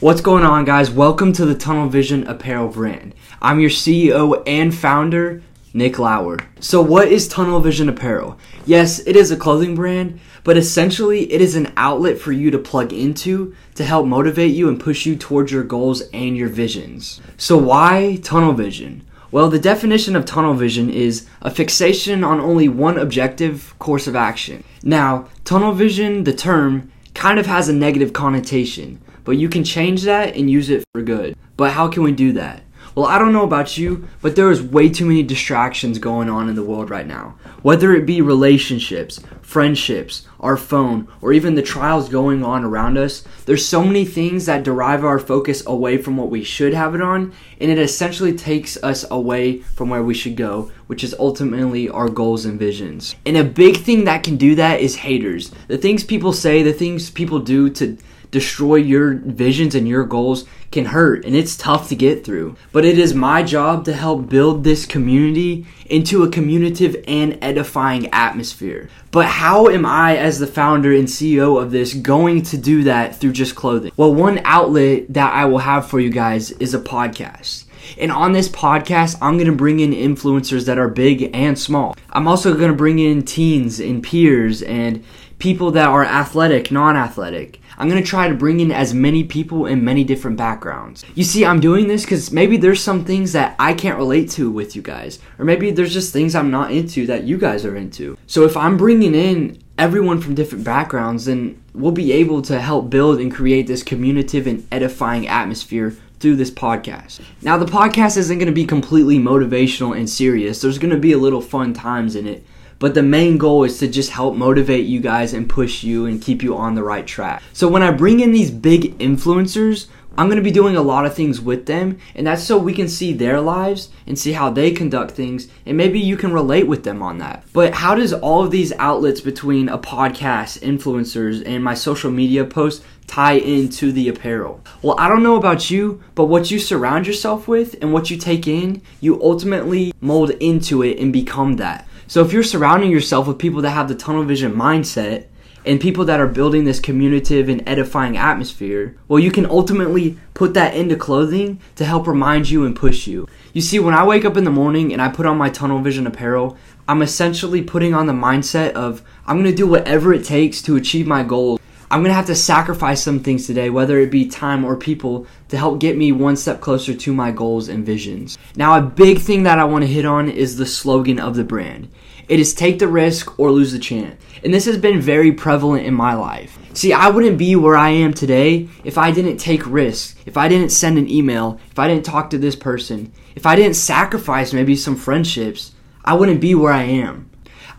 What's going on, guys? Welcome to the Tunnel Vision Apparel brand. I'm your CEO and founder, Nick Lauer. So, what is Tunnel Vision Apparel? Yes, it is a clothing brand, but essentially, it is an outlet for you to plug into to help motivate you and push you towards your goals and your visions. So, why Tunnel Vision? Well, the definition of tunnel vision is a fixation on only one objective course of action. Now, tunnel vision, the term, kind of has a negative connotation but you can change that and use it for good. But how can we do that? Well, I don't know about you, but there is way too many distractions going on in the world right now. Whether it be relationships, friendships, our phone, or even the trials going on around us, there's so many things that derive our focus away from what we should have it on, and it essentially takes us away from where we should go, which is ultimately our goals and visions. And a big thing that can do that is haters. The things people say, the things people do to destroy your visions and your goals can hurt and it's tough to get through. But it is my job to help build this community into a communicative and edifying atmosphere. But how am I, as the founder and CEO of this, going to do that through just clothing? Well, one outlet that I will have for you guys is a podcast. And on this podcast, I'm going to bring in influencers that are big and small. I'm also going to bring in teens and peers and people that are athletic, non athletic. I'm to try to bring in as many people in many different backgrounds. You see, I'm doing this because maybe there's some things that I can't relate to with you guys, or maybe there's just things I'm not into that you guys are into. So if I'm bringing in everyone from different backgrounds, then we'll be able to help build and create this communicative and edifying atmosphere through this podcast. Now, the podcast isn't going to be completely motivational and serious. There's going to be a little fun times in it. But the main goal is to just help motivate you guys and push you and keep you on the right track. So when I bring in these big influencers, I'm going to be doing a lot of things with them, and that's so we can see their lives and see how they conduct things, and maybe you can relate with them on that. But how does all of these outlets between a podcast, influencers, and my social media posts tie into the apparel? Well, I don't know about you, but what you surround yourself with and what you take in, you ultimately mold into it and become that. So if you're surrounding yourself with people that have the tunnel vision mindset and people that are building this communicative and edifying atmosphere, well, you can ultimately put that into clothing to help remind you and push you. You see, when I wake up in the morning and I put on my tunnel vision apparel, I'm essentially putting on the mindset of I'm to do whatever it takes to achieve my goals. I'm going to have to sacrifice some things today, whether it be time or people, to help get me one step closer to my goals and visions. Now, a big thing that I want to hit on is the slogan of the brand. It is take the risk or lose the chance. And this has been very prevalent in my life. See, I wouldn't be where I am today if I didn't take risks, if I didn't send an email, if I didn't talk to this person, if I didn't sacrifice maybe some friendships, I wouldn't be where I am.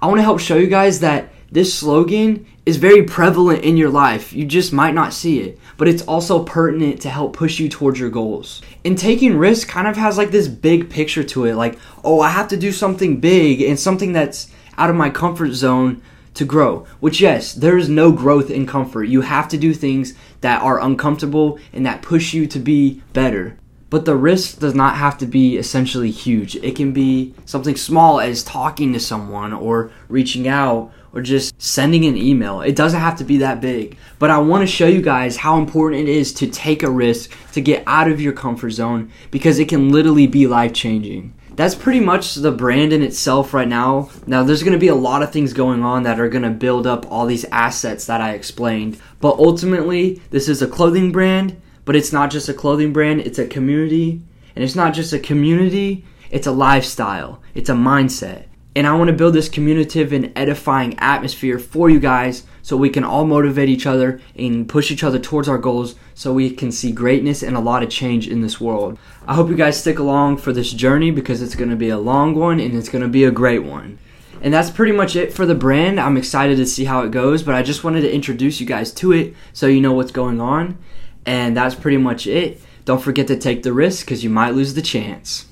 I want to help show you guys that this slogan is very prevalent in your life. You just might not see it, but it's also pertinent to help push you towards your goals. And taking risks kind of has like this big picture to it like, oh, I have to do something big and something that's out of my comfort zone to grow. Which, yes, there is no growth in comfort. You have to do things that are uncomfortable and that push you to be better. But the risk does not have to be essentially huge. It can be something small as talking to someone or reaching out or just sending an email. It doesn't have to be that big. But I want to show you guys how important it is to take a risk to get out of your comfort zone because it can literally be life changing. That's pretty much the brand in itself right now. Now, there's going to be a lot of things going on that are going to build up all these assets that I explained. But ultimately, this is a clothing brand, but it's not just a clothing brand, it's a community. And it's not just a community, it's a lifestyle, it's a mindset. And I want to build this communicative and edifying atmosphere for you guys so we can all motivate each other and push each other towards our goals so we can see greatness and a lot of change in this world. I hope you guys stick along for this journey because it's going to be a long one and it's going to be a great one. And that's pretty much it for the brand. I'm excited to see how it goes, but I just wanted to introduce you guys to it so you know what's going on. And that's pretty much it. Don't forget to take the risk because you might lose the chance.